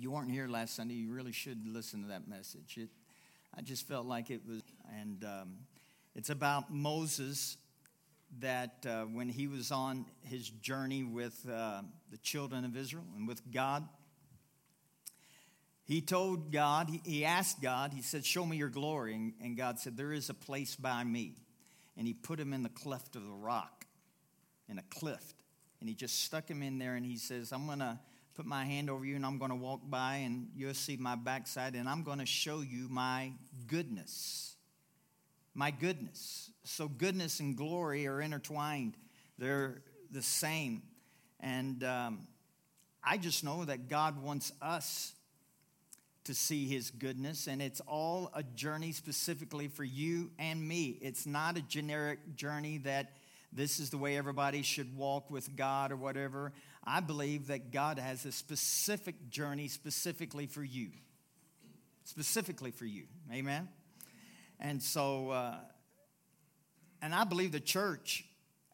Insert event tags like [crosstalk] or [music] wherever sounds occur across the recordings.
You weren't here last Sunday, you really should listen to that message. It, I just felt like it was, and um, it's about Moses that uh, when he was on his journey with uh, the children of Israel and with God, he told God, he, he asked God, he said, Show me your glory. And, and God said, There is a place by me. And he put him in the cleft of the rock, in a cliff. And he just stuck him in there and he says, I'm going to put my hand over you and I'm going to walk by and you'll see my backside and I'm going to show you my goodness. My goodness. So, goodness and glory are intertwined, they're the same. And um, I just know that God wants us to see his goodness, and it's all a journey specifically for you and me. It's not a generic journey that this is the way everybody should walk with God or whatever. I believe that God has a specific journey specifically for you. Specifically for you. Amen? And so, uh, and I believe the church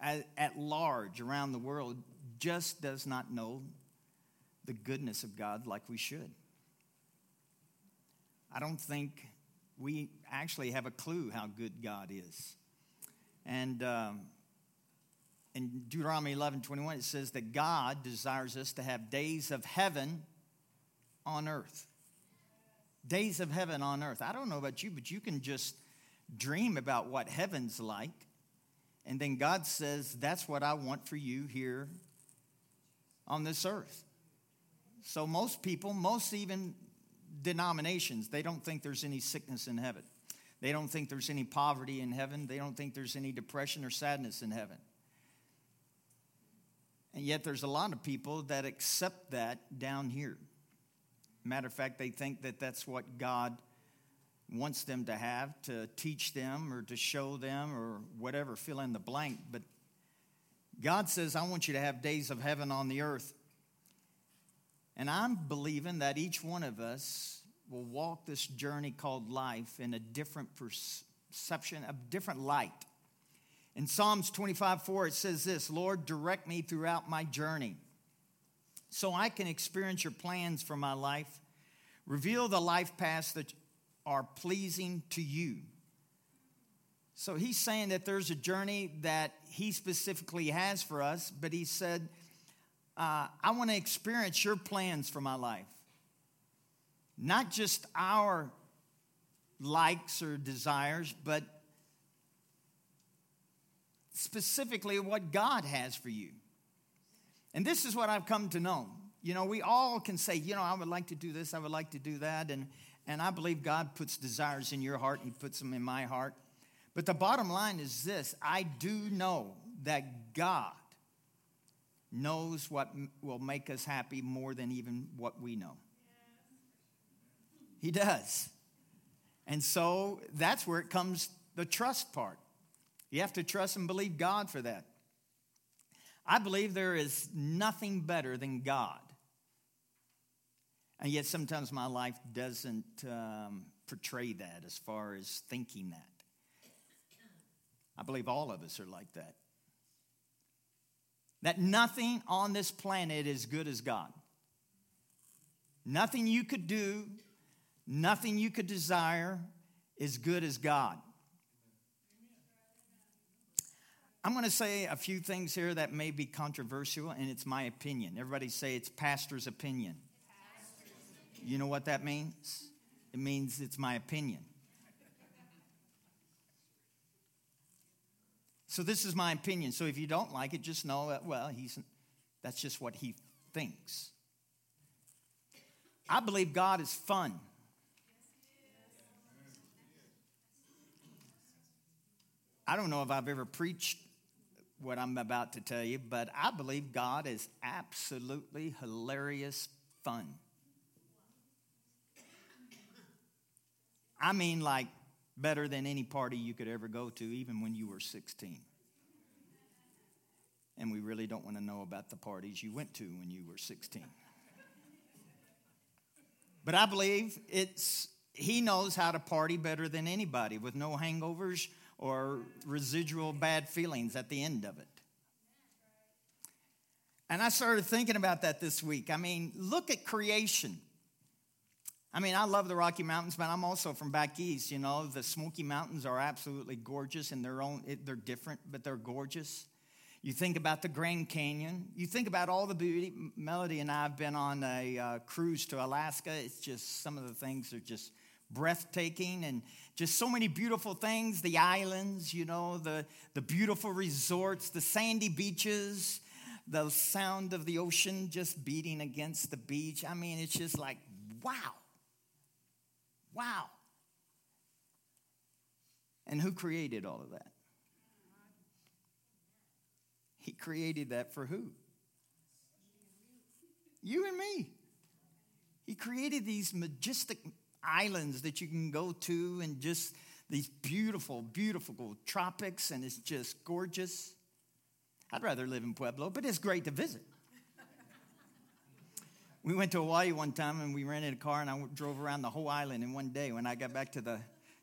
at, at large around the world just does not know the goodness of God like we should. I don't think we actually have a clue how good God is. And um, in Deuteronomy 11 21, it says that God desires us to have days of heaven on earth. Days of heaven on earth. I don't know about you, but you can just dream about what heaven's like. And then God says, That's what I want for you here on this earth. So, most people, most even denominations, they don't think there's any sickness in heaven. They don't think there's any poverty in heaven. They don't think there's any depression or sadness in heaven. And yet, there's a lot of people that accept that down here. Matter of fact, they think that that's what God wants them to have to teach them or to show them or whatever, fill in the blank. But God says, I want you to have days of heaven on the earth. And I'm believing that each one of us will walk this journey called life in a different perception, a different light. In Psalms 25 4, it says this Lord, direct me throughout my journey so I can experience your plans for my life. Reveal the life paths that are pleasing to you. So he's saying that there's a journey that he specifically has for us, but he said, uh, I want to experience your plans for my life. Not just our likes or desires, but specifically what God has for you. And this is what I've come to know. You know, we all can say, you know, I would like to do this, I would like to do that. And, and I believe God puts desires in your heart, He puts them in my heart. But the bottom line is this I do know that God knows what will make us happy more than even what we know. He does. And so that's where it comes the trust part. You have to trust and believe God for that. I believe there is nothing better than God. And yet sometimes my life doesn't um, portray that as far as thinking that. I believe all of us are like that that nothing on this planet is good as God. Nothing you could do, nothing you could desire is good as God. I'm going to say a few things here that may be controversial, and it's my opinion. Everybody say it's pastor's opinion. You know what that means? It means it's my opinion. So this is my opinion. So if you don't like it, just know that, well, he's, that's just what he thinks. I believe God is fun. I don't know if I've ever preached what I'm about to tell you, but I believe God is absolutely hilarious fun. I mean, like better than any party you could ever go to, even when you were 16. And we really don't want to know about the parties you went to when you were 16. But I believe it's he knows how to party better than anybody with no hangovers or residual bad feelings at the end of it. And I started thinking about that this week. I mean, look at creation. I mean, I love the Rocky Mountains, but I'm also from back east. You know, the Smoky Mountains are absolutely gorgeous in their own. They're different, but they're gorgeous. You think about the Grand Canyon. You think about all the beauty. Melody and I have been on a uh, cruise to Alaska. It's just some of the things are just breathtaking and just so many beautiful things. The islands, you know, the, the beautiful resorts, the sandy beaches, the sound of the ocean just beating against the beach. I mean, it's just like, wow. Wow. And who created all of that? He created that for who? You and me. He created these majestic islands that you can go to and just these beautiful, beautiful tropics, and it's just gorgeous. I'd rather live in Pueblo, but it's great to visit. we went to Hawaii one time and we rented a car and I drove around the whole island in one day. When I got back to the,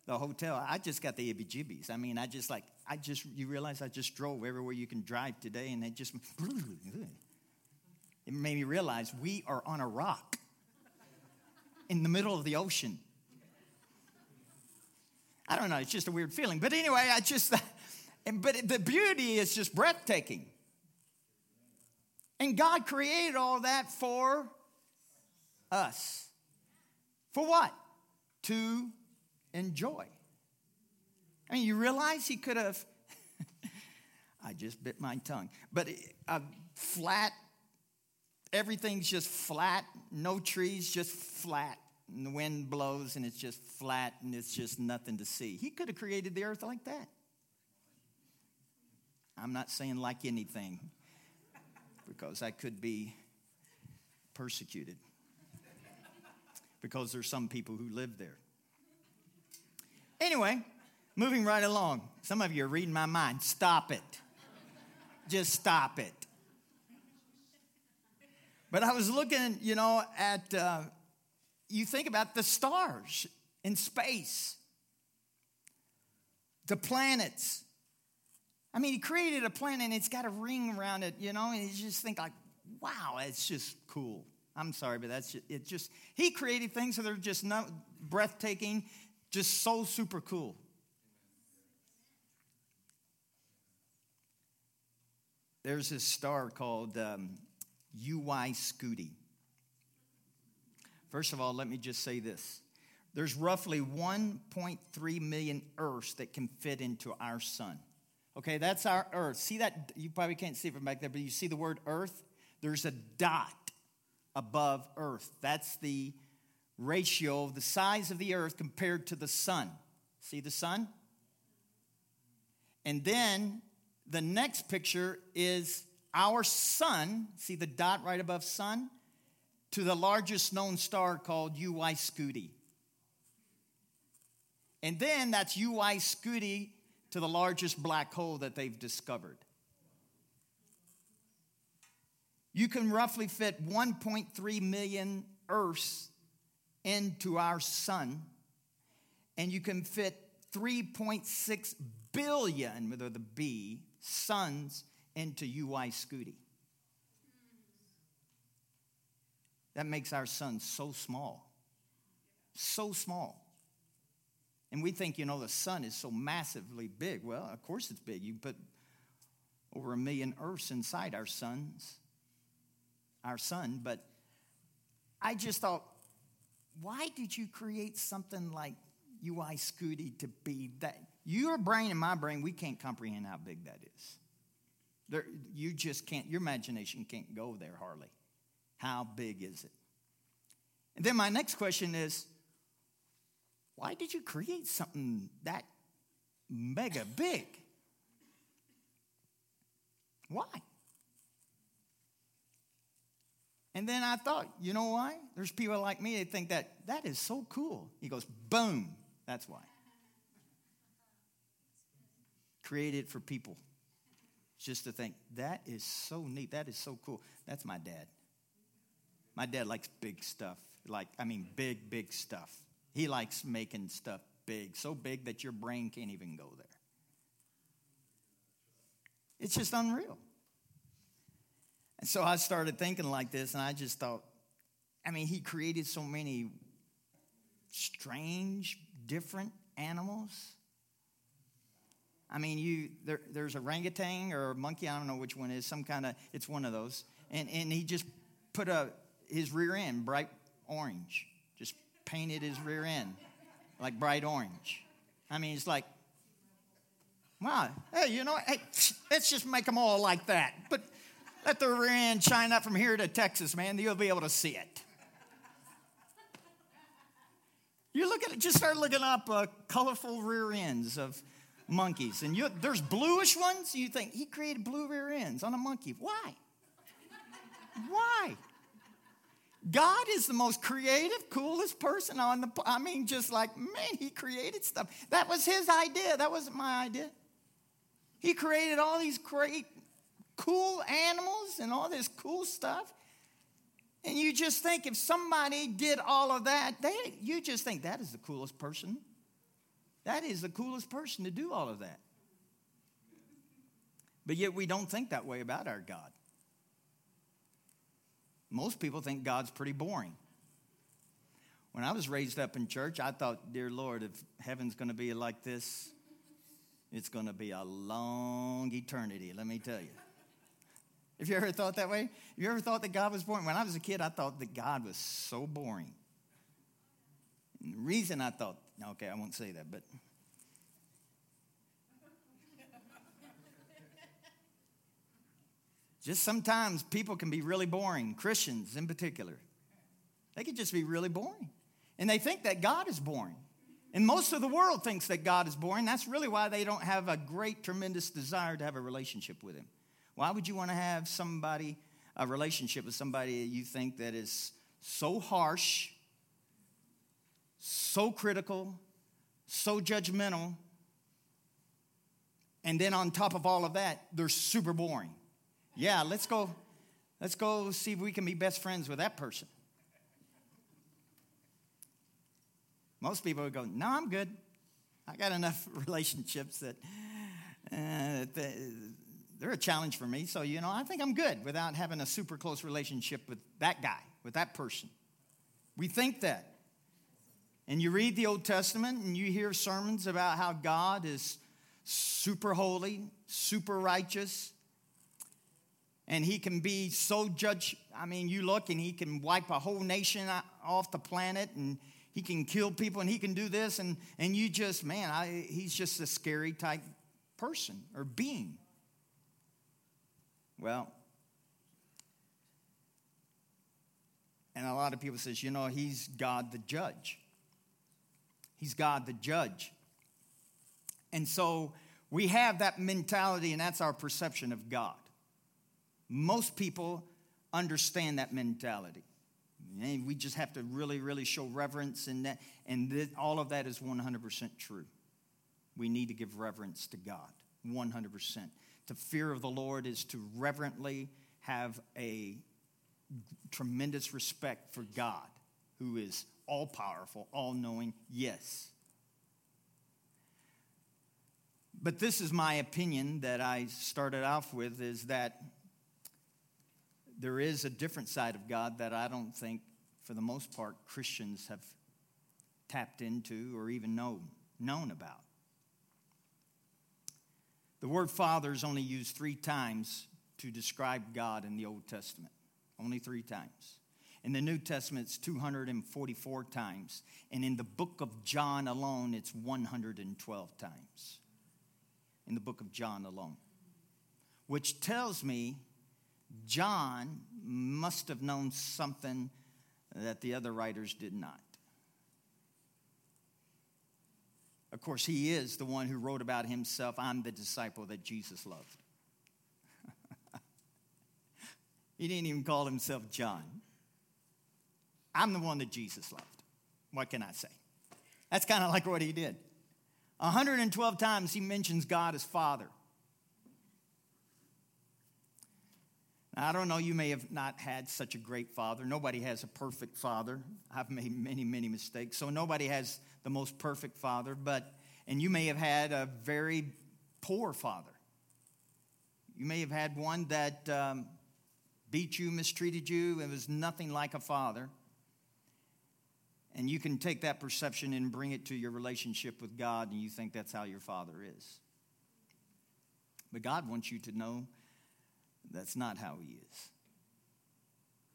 the hotel, I just got the ibby jibbies. I mean, I just like, I just, you realize I just drove everywhere you can drive today and it just, [laughs] it made me realize we are on a rock in the middle of the ocean. I don't know, it's just a weird feeling. But anyway, I just, [laughs] but the beauty is just breathtaking. And God created all that for us. For what? To enjoy. I mean, you realize He could have, [laughs] I just bit my tongue, but a flat, everything's just flat, no trees, just flat. And the wind blows and it's just flat and it's just nothing to see. He could have created the earth like that. I'm not saying like anything because I could be persecuted because there's some people who live there. Anyway, moving right along. Some of you are reading my mind. Stop it. Just stop it. But I was looking, you know, at, uh, you think about the stars in space, the planets, I mean, he created a planet and it's got a ring around it, you know, and you just think like, wow, it's just cool. I'm sorry, but that's just, it just, he created things that are just not breathtaking, just so super cool. There's this star called um, UY Scuti. First of all, let me just say this. There's roughly 1.3 million Earths that can fit into our sun. Okay, that's our earth. See that? You probably can't see it from back there, but you see the word earth? There's a dot above earth. That's the ratio of the size of the earth compared to the sun. See the sun? And then the next picture is our sun. See the dot right above sun? To the largest known star called UY Scuti. And then that's UY Scuti to the largest black hole that they've discovered. You can roughly fit 1.3 million Earths into our sun, and you can fit 3.6 billion, with the B, suns into UY Scuti. That makes our sun so small. So small. And we think, you know, the sun is so massively big. Well, of course it's big. You put over a million Earths inside our suns, our sun. But I just thought, why did you create something like UY Scuti to be that? Your brain and my brain, we can't comprehend how big that is. There, you just can't, your imagination can't go there hardly. How big is it? And then my next question is why did you create something that mega big? Why? And then I thought, you know why? There's people like me that think that that is so cool. He goes, boom, that's why. Created for people. Just to think, that is so neat. That is so cool. That's my dad. My dad likes big stuff. Like, I mean, big, big stuff. He likes making stuff big, so big that your brain can't even go there. It's just unreal. And so I started thinking like this, and I just thought, I mean, he created so many strange, different animals. I mean, you there, there's a orangutan or a monkey, I don't know which one is, some kind of, it's one of those. And, and he just put a, his rear end bright orange, just painted his rear end like bright orange. I mean, it's like, wow, hey, you know, hey, let's just make them all like that. But let the rear end shine up from here to Texas, man. You'll be able to see it. You look at it, just start looking up uh, colorful rear ends of monkeys. And you, there's bluish ones. You think, he created blue rear ends on a monkey. Why? Why? God is the most creative, coolest person on the I mean, just like, man, he created stuff. That was his idea. That wasn't my idea. He created all these great, cool animals and all this cool stuff. And you just think if somebody did all of that, they, you just think that is the coolest person. That is the coolest person to do all of that. But yet we don't think that way about our God. Most people think God's pretty boring. When I was raised up in church, I thought, dear Lord, if heaven's going to be like this, it's going to be a long eternity, let me tell you. Have you ever thought that way? Have you ever thought that God was boring? When I was a kid, I thought that God was so boring. And the reason I thought, okay, I won't say that, but just sometimes people can be really boring, Christians in particular. They can just be really boring. And they think that God is boring. And most of the world thinks that God is boring. That's really why they don't have a great, tremendous desire to have a relationship with Him. Why would you want to have somebody, a relationship with somebody you think that is so harsh, so critical, so judgmental, and then on top of all of that, they're super boring? Yeah, let's go. Let's go see if we can be best friends with that person. Most people would go, No, I'm good. I got enough [laughs] relationships that uh, they're a challenge for me. So, you know, I think I'm good without having a super close relationship with that guy, with that person. We think that. And you read the Old Testament and you hear sermons about how God is super holy, super righteous, and he can be so judge. I mean, you look and he can wipe a whole nation off the planet and he can kill people and he can do this. And, and you just, man, I, he's just a scary type person or being. Well, and a lot of people says, you know, he's God the judge. He's God the judge. And so we have that mentality, and that's our perception of God. Most people understand that mentality. And we just have to really, really show reverence, and that, and this, all of that is 100% true. We need to give reverence to God, 100%. To fear of the Lord is to reverently have a tremendous respect for God, who is all powerful, all knowing, yes. But this is my opinion that I started off with is that there is a different side of God that I don't think, for the most part, Christians have tapped into or even know, known about. The word Father is only used three times to describe God in the Old Testament. Only three times. In the New Testament, it's 244 times. And in the book of John alone, it's 112 times. In the book of John alone. Which tells me John must have known something that the other writers did not. Of course, he is the one who wrote about himself I'm the disciple that Jesus loved. [laughs] he didn't even call himself John. I'm the one that Jesus loved. What can I say? That's kind of like what he did. 112 times he mentions God as Father. Now, I don't know, you may have not had such a great father. Nobody has a perfect father. I've made many, many mistakes. So nobody has the most perfect father, but, and you may have had a very poor father. You may have had one that um, beat you, mistreated you, and was nothing like a father. And you can take that perception and bring it to your relationship with God, and you think that's how your Father is. But God wants you to know that's not how He is.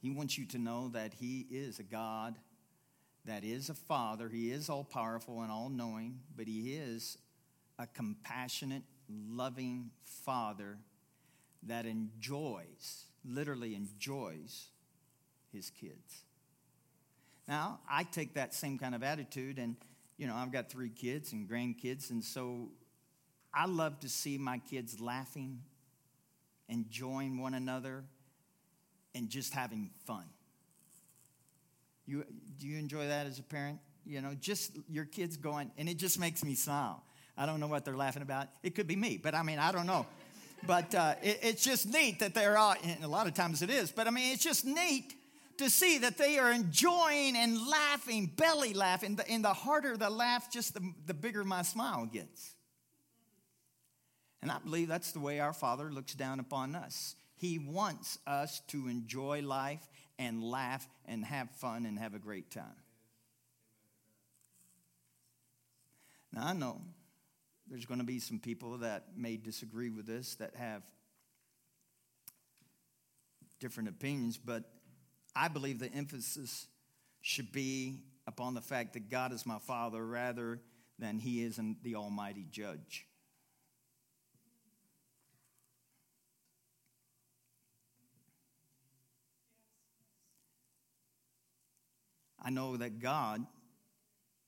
He wants you to know that He is a God that is a Father. He is all powerful and all knowing, but He is a compassionate, loving Father that enjoys, literally enjoys, His kids. Now, I take that same kind of attitude, and, you know, I've got three kids and grandkids, and so I love to see my kids laughing, enjoying one another, and just having fun. You, do you enjoy that as a parent? You know, just your kids going, and it just makes me smile. I don't know what they're laughing about. It could be me, but I mean, I don't know. But uh, it, it's just neat that they're all, and a lot of times it is, but I mean, it's just neat to see that they are enjoying and laughing, belly laughing. And the harder the laugh, just the, the bigger my smile gets. And I believe that's the way our Father looks down upon us. He wants us to enjoy life and laugh and have fun and have a great time. Now, I know there's going to be some people that may disagree with this, that have different opinions, but I believe the emphasis should be upon the fact that God is my Father rather than He is the Almighty Judge. I know that God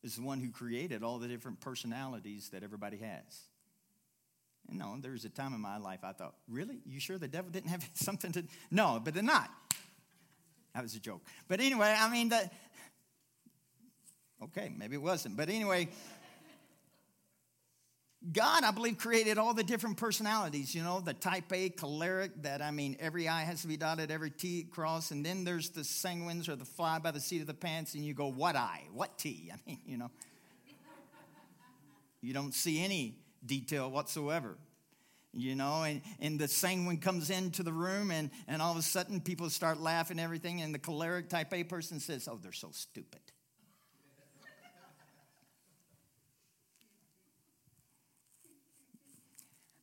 is the one who created all the different personalities that everybody has. And no, there was a time in my life I thought, really? You sure the devil didn't have [laughs] something to. No, but they're not. That was a joke. But anyway, I mean, the. Okay, maybe it wasn't. But anyway, God, I believe, created all the different personalities, you know, the type A choleric that, I mean, every I has to be dotted, every T crossed. And then there's the sanguines or the fly by the seat of the pants, and you go, what I? What T? [laughs] I mean, you know. you don't see any detail whatsoever. You know, and, and the sanguine comes into the room, and, and all of a sudden people start laughing and everything, and the choleric type A person says, Oh, they're so stupid.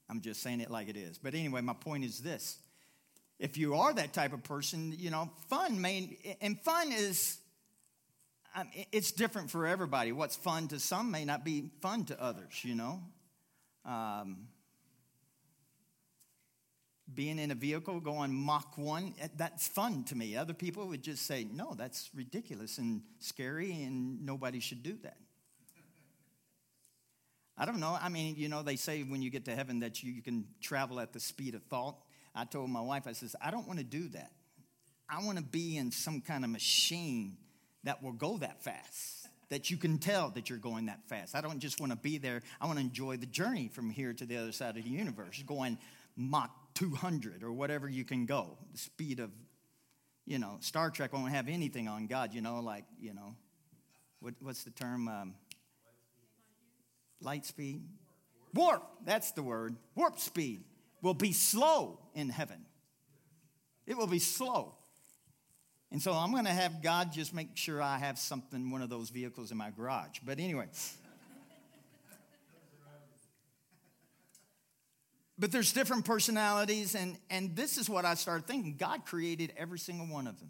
I'm just saying it like it is. But anyway, my point is this. If you are that type of person, you know, fun may, and fun is, it's different for everybody. What's fun to some may not be fun to others, you know. Um, being in a vehicle going Mach 1, eh, that's fun to me. Other people would just say, no, that's ridiculous and scary, and nobody should do that. I don't know. I mean, you know, they say when you get to heaven that you, you can travel at the speed of thought. I told my wife, I says, I don't want to do that. I want to be in some kind of machine that will go that fast, that you can tell that you're going that fast. I don't just want to be there. I want to enjoy the journey from here to the other side of the universe, going Mach 200 or whatever you can go. The speed of, you know, Star Trek won't have anything on God, you know, like, you know, what, what's the term? Um, light speed, warp, that's the word, warp speed will be slow in heaven. It will be slow. And so I'm going to have God just make sure I have something, one of those vehicles in my garage. But anyway. But there's different personalities, and, and this is what I started thinking God created every single one of them.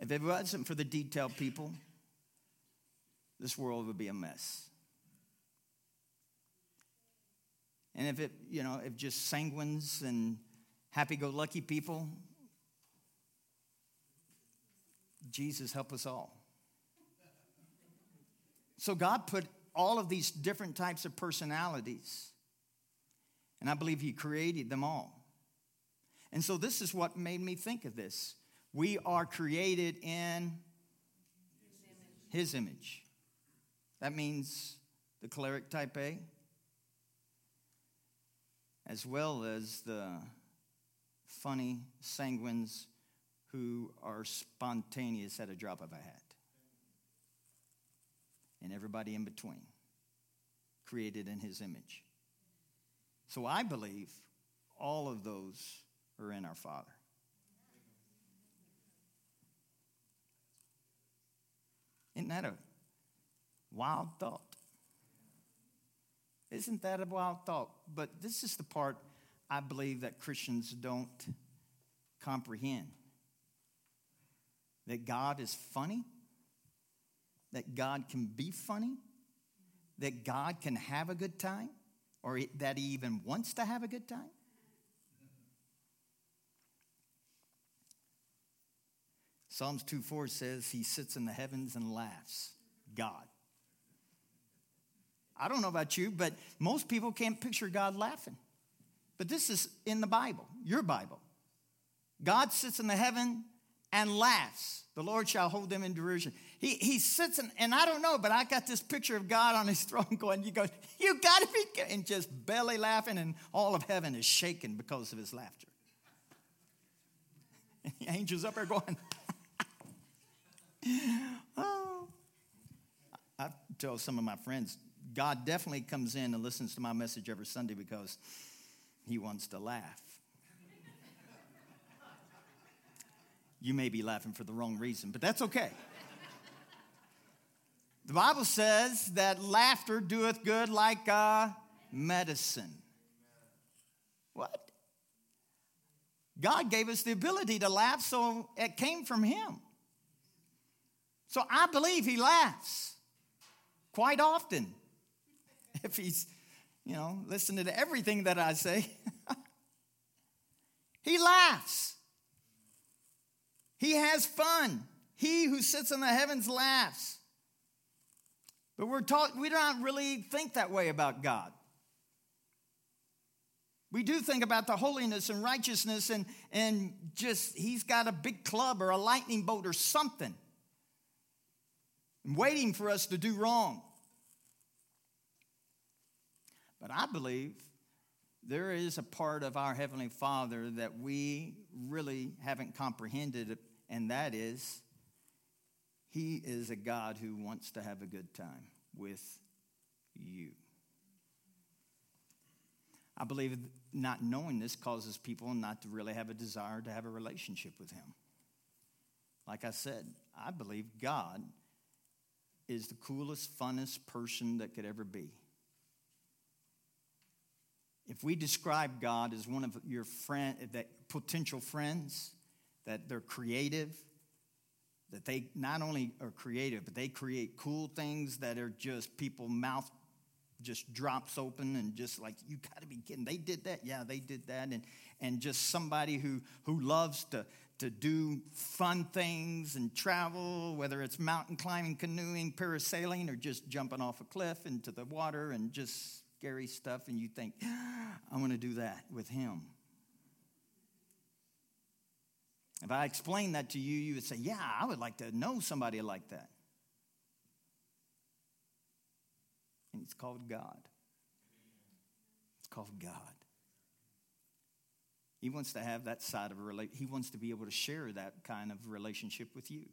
If it wasn't for the detailed people, this world would be a mess. And if it, you know, if just sanguines and happy go lucky people, Jesus help us all. So God put all of these different types of personalities, and I believe He created them all. And so this is what made me think of this. We are created in His image. That means the choleric type A, as well as the funny sanguines who are spontaneous at a drop of a hat. And everybody in between, created in his image. So I believe all of those are in our Father. Isn't that a wild thought? Isn't that a wild thought? But this is the part I believe that Christians don't comprehend that God is funny, that God can be funny, that God can have a good time, or that He even wants to have a good time. Psalms 2 4 says, He sits in the heavens and laughs. God. I don't know about you, but most people can't picture God laughing. But this is in the Bible, your Bible. God sits in the heaven and laughs. The Lord shall hold them in derision. He, he sits in, and I don't know, but I got this picture of God on his [laughs] throne going, you go, you got to be, and just belly laughing, and all of heaven is shaking because of his laughter. And [laughs] the angels up there going, [laughs] oh. I tell some of my friends, God definitely comes in and listens to my message every Sunday because he wants to laugh. you may be laughing for the wrong reason, but that's okay. The Bible says that laughter doeth good like a medicine. What? God gave us the ability to laugh, so it came from Him. So I believe He laughs quite often [laughs] if he's, you know, listening to everything that I say. [laughs] he laughs. He has fun. He who sits in the heavens laughs. But we're taught we don't really think that way about God. We do think about the holiness and righteousness and, and just he's got a big club or a lightning bolt or something waiting for us to do wrong. But I believe there is a part of our Heavenly Father that we really haven't comprehended, and that is He is a God who wants to have a good time with you. I believe not knowing this causes people not to really have a desire to have a relationship with Him. Like I said, I believe God is the coolest, funnest person that could ever be. If we describe God as one of your friend, that potential friends, that they're creative, that they not only are creative, but they create cool things that are just people mouth just drops open and just like you got to be kidding they did that yeah they did that and and just somebody who who loves to to do fun things and travel whether it's mountain climbing canoeing parasailing or just jumping off a cliff into the water and just scary stuff and you think, I want to do that with him. If I explained that to you, you would say, Yeah, I would like to know somebody like that. And it's called God. It's called God. He wants to have that side of a relationship. He wants to be able to share that kind of relationship with you.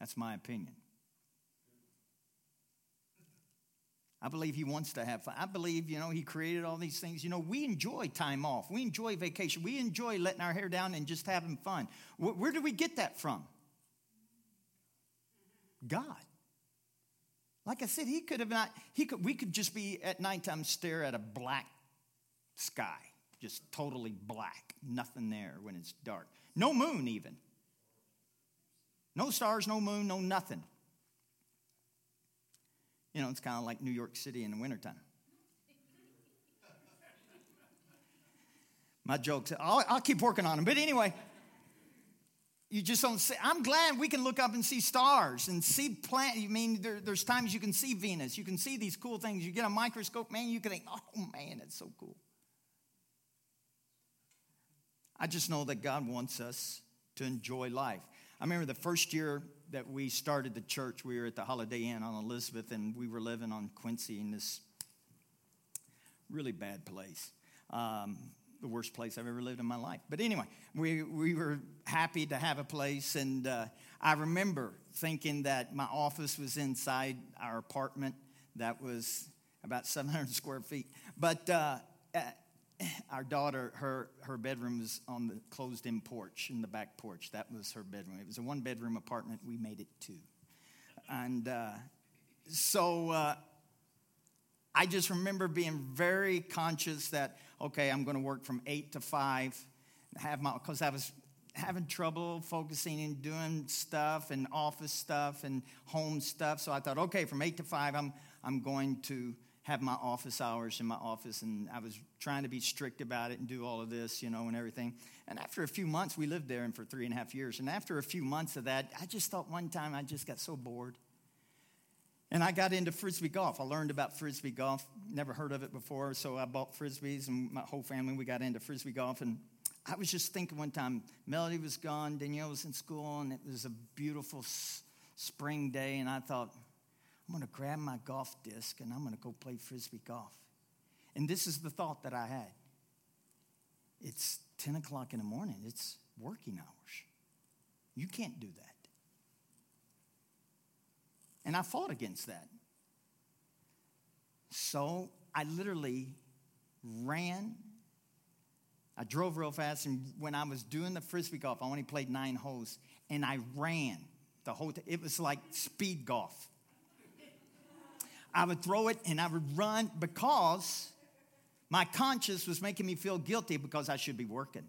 That's my opinion. I believe he wants to have fun. I believe, you know, he created all these things. You know, we enjoy time off. We enjoy vacation. We enjoy letting our hair down and just having fun. Where, where do we get that from? God. Like I said, he could have not, he could, we could just be at nighttime stare at a black sky, just totally black, nothing there when it's dark. No moon, even. No stars, no moon, no nothing. You know, it's kind of like New York City in the wintertime. My jokes, I'll, I'll keep working on them. But anyway, you just don't see. I'm glad we can look up and see stars and see plant. I mean, there, there's times you can see Venus. You can see these cool things. You get a microscope, man, you can think, oh man, it's so cool. I just know that God wants us to enjoy life. I remember the first year that we started the church, we were at the Holiday Inn on Elizabeth, and we were living on Quincy in this really bad place. Um, the worst place I've ever lived in my life. But anyway, we, we were happy to have a place, and uh, I remember thinking that my office was inside our apartment that was about 700 square feet. But uh, [clears throat] our daughter, her, her bedroom was on the closed in porch, in the back porch. That was her bedroom. It was a one bedroom apartment. We made it two. And uh, so uh, I just remember being very conscious that, okay, I'm going to work from eight to five, have my, because I was having trouble focusing and doing stuff and office stuff and home stuff. So I thought, okay, from eight to five, I'm, I'm going to have my office hours in my office. And I was trying to be strict about it and do all of this, you know, and everything. And after a few months, we lived there and for three and a half years. And after a few months of that, I just thought one time I just got so bored. And I got into frisbee golf. I learned about frisbee golf. Never heard of it before, so I bought frisbees, and my whole family we got into frisbee golf. And I was just thinking one time, Melody was gone, Danielle was in school, and it was a beautiful spring day, and I thought, I'm going to grab my golf disc and I'm going to go play frisbee golf. And this is the thought that I had. It's 10 o'clock in the morning, it's working hours. You can't do that. And I fought against that. So I literally ran. I drove real fast, and when I was doing the frisbee golf, I only played nine holes, and I ran the whole. T- it was like speed golf. I would throw it and I would run because my conscience was making me feel guilty because I should be working.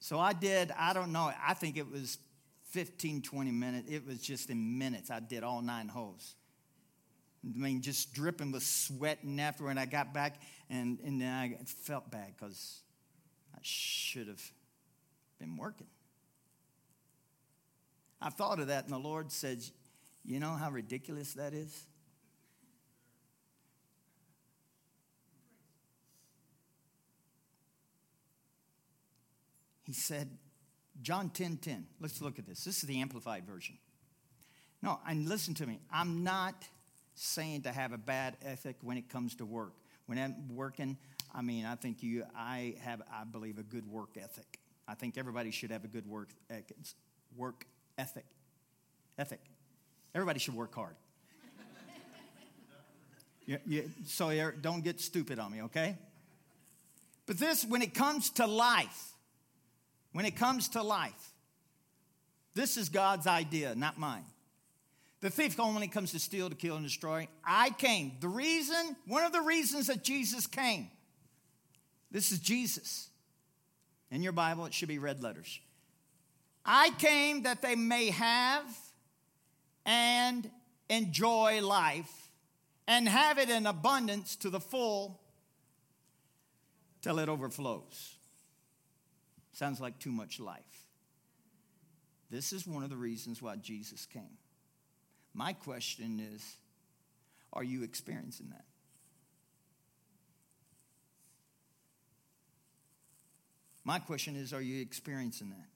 So I did, I don't know, I think it was 15, 20 minutes. It was just in minutes. I did all nine holes. I mean, just dripping with sweat and after when I got back, and, and then I felt bad because I should have been working. I thought of that, and the Lord said, You know how ridiculous that is? He said, John 10 10. Let's look at this. This is the Amplified Version. No, and listen to me. I'm not saying to have a bad ethic when it comes to work. When I'm working, I mean, I think you, I have, I believe, a good work ethic. I think everybody should have a good work, work ethic. Ethic. Everybody should work hard. [laughs] you, you, so don't get stupid on me, okay? But this, when it comes to life, when it comes to life, this is God's idea, not mine. The thief only comes to steal, to kill, and destroy. I came. The reason, one of the reasons that Jesus came, this is Jesus. In your Bible, it should be red letters. I came that they may have and enjoy life and have it in abundance to the full till it overflows. Sounds like too much life. This is one of the reasons why Jesus came. My question is are you experiencing that? My question is are you experiencing that?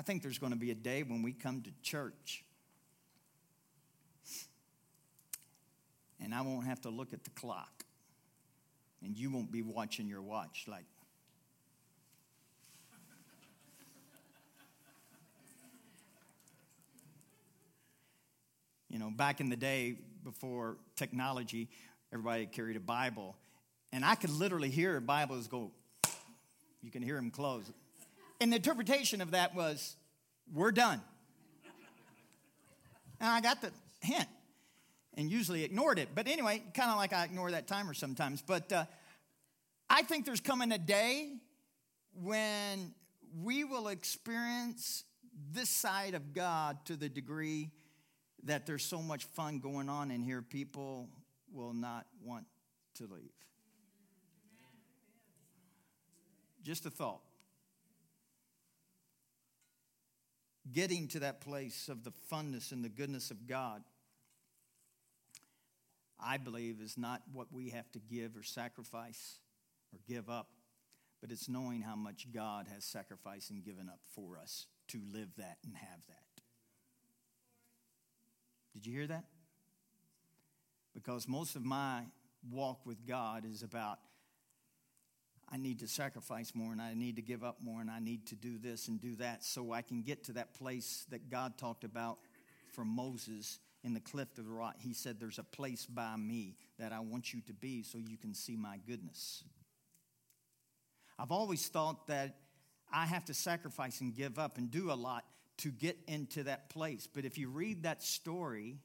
I think there's going to be a day when we come to church and I won't have to look at the clock and you won't be watching your watch like, You know, back in the day before technology, everybody carried a Bible. And I could literally hear Bibles go, you can hear them close. And the interpretation of that was, we're done. And I got the hint and usually ignored it. But anyway, kind of like I ignore that timer sometimes. But uh, I think there's coming a day when we will experience this side of God to the degree that there's so much fun going on in here, people will not want to leave. Just a thought. Getting to that place of the funness and the goodness of God, I believe, is not what we have to give or sacrifice or give up, but it's knowing how much God has sacrificed and given up for us to live that and have that. Did you hear that? Because most of my walk with God is about I need to sacrifice more and I need to give up more and I need to do this and do that so I can get to that place that God talked about for Moses in the cliff of the rock. He said, There's a place by me that I want you to be so you can see my goodness. I've always thought that I have to sacrifice and give up and do a lot to get into that place. But if you read that story,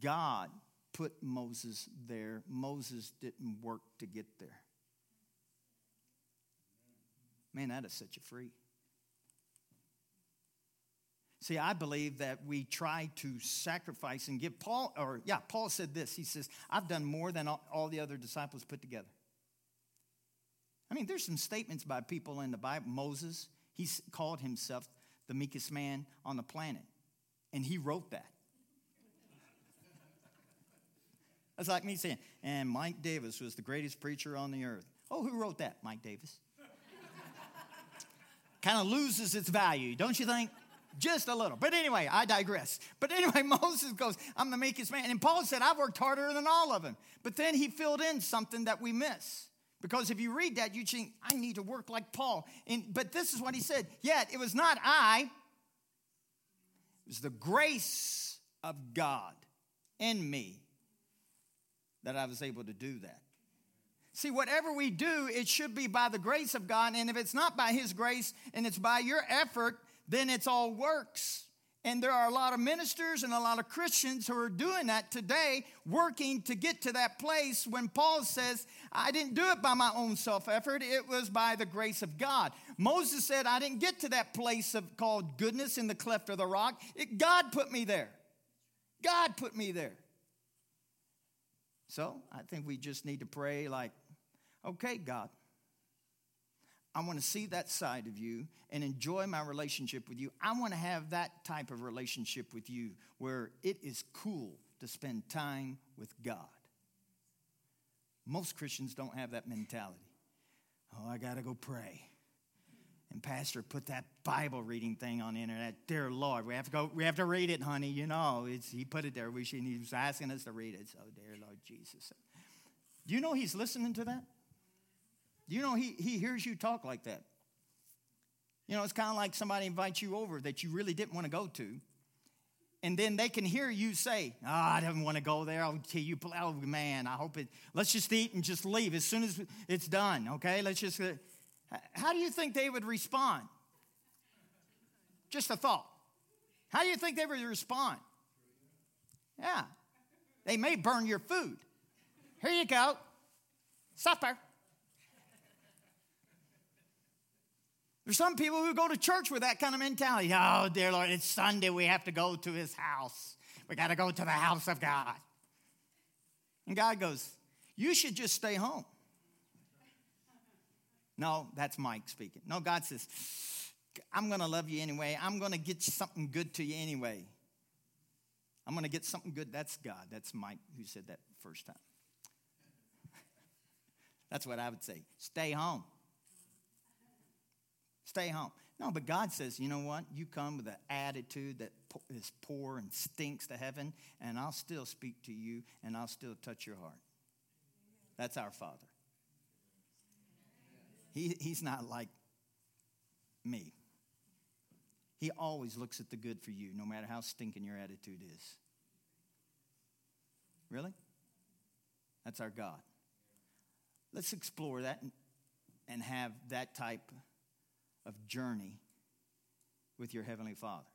God put Moses there. Moses didn't work to get there. Man, that has set you free. See, I believe that we try to sacrifice and give. Paul, or yeah, Paul said this. He says, I've done more than all the other disciples put together. I mean, there's some statements by people in the Bible. Moses, he called himself the meekest man on the planet, and he wrote that. That's like me saying, and Mike Davis was the greatest preacher on the earth. Oh, who wrote that? Mike Davis. Kind of loses its value, don't you think? Just a little. But anyway, I digress. But anyway, [laughs] Moses goes, I'm the meekest man. And Paul said, I've worked harder than all of them. But then he filled in something that we miss. Because if you read that, you think, I need to work like Paul. And, but this is what he said. Yet it was not I, it was the grace of God in me that I was able to do that. See, whatever we do, it should be by the grace of God. And if it's not by His grace and it's by your effort, then it's all works. And there are a lot of ministers and a lot of Christians who are doing that today, working to get to that place when Paul says, I didn't do it by my own self effort, it was by the grace of God. Moses said, I didn't get to that place of called goodness in the cleft of the rock. It, God put me there. God put me there. So I think we just need to pray like, okay, God, I want to see that side of you and enjoy my relationship with you. I want to have that type of relationship with you where it is cool to spend time with God. Most Christians don't have that mentality. Oh, I got to go pray. And pastor put that Bible reading thing on the internet. Dear Lord, we have to go. We have to read it, honey. You know, he put it there. We should, he was asking us to read it. So, dear Lord Jesus, do you know he's listening to that? You know, he, he hears you talk like that. You know, it's kind of like somebody invites you over that you really didn't want to go to. And then they can hear you say, oh, I don't want to go there. I'll tell you, oh man, I hope it, let's just eat and just leave as soon as it's done, okay? Let's just, uh, how do you think they would respond? Just a thought. How do you think they would respond? Yeah. They may burn your food. Here you go. Supper. There's some people who go to church with that kind of mentality. Oh, dear Lord, it's Sunday. We have to go to his house. We got to go to the house of God. And God goes, You should just stay home. No, that's Mike speaking. No, God says, I'm going to love you anyway. I'm going to get something good to you anyway. I'm going to get something good. That's God. That's Mike who said that first time. [laughs] That's what I would say. Stay home. Stay home. No, but God says, you know what? You come with an attitude that is poor and stinks to heaven, and I'll still speak to you and I'll still touch your heart. That's our Father. He, he's not like me. He always looks at the good for you, no matter how stinking your attitude is. Really? That's our God. Let's explore that and, have that type of journey with your Heavenly Father.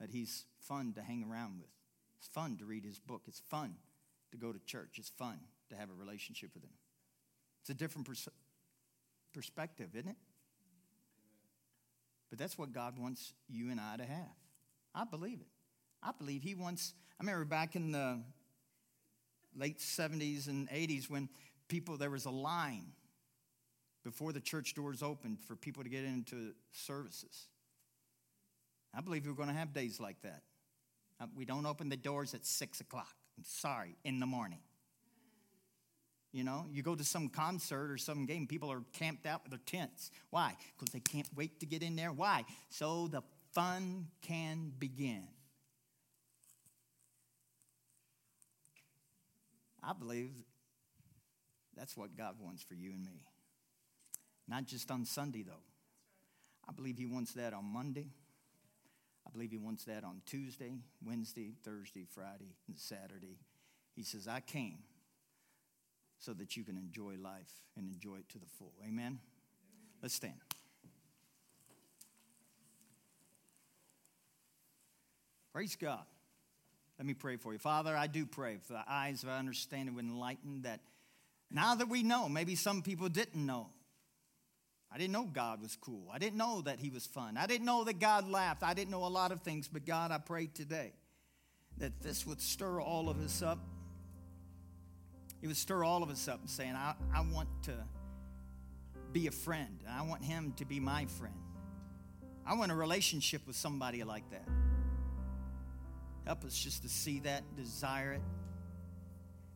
That He's fun to hang around with. It's fun to read His book. It's fun to go to church. It's fun to have a relationship with Him. It's a different pers- perspective, isn't it? But that's what God wants you and I to have. I believe it. I believe He wants, I remember back in the late 70s and 80s when people, there was a line before the church doors opened for people to get into services. I believe we're going to have days like that. Uh, we don't open the doors at six o'clock. I'm sorry, in the morning. You know, you go to some concert or some game, people are camped out with their tents. Why? Because they can't wait to get in there. Why? So the fun can begin. I believe that's what God wants for you and me. Not just on Sunday, though. I believe He wants that on Monday. I believe He wants that on Tuesday, Wednesday, Thursday, Friday, and Saturday. He says, I came so that you can enjoy life and enjoy it to the full. Amen? Let's stand. Praise God. Let me pray for you. Father, I do pray for the eyes of our understanding would enlighten that now that we know, maybe some people didn't know. I didn't know God was cool. I didn't know that He was fun. I didn't know that God laughed. I didn't know a lot of things, but God, I pray today that this would stir all of us up. It would stir all of us up and saying, I, I want to be a friend. I want Him to be my friend. I want a relationship with somebody like that. Help us just to see that, desire it,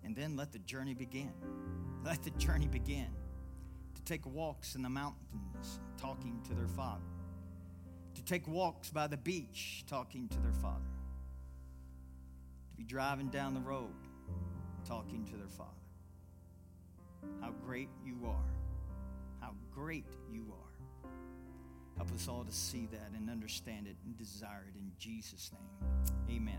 and then let the journey begin. Let the journey begin take walks in the mountains, talking to their Father, to take walks by the beach, talking to their Father, to be driving down the road, talking to their Father. How great you are! How great you are! Help us all to see that and understand it and desire it in Jesus' name. Amen.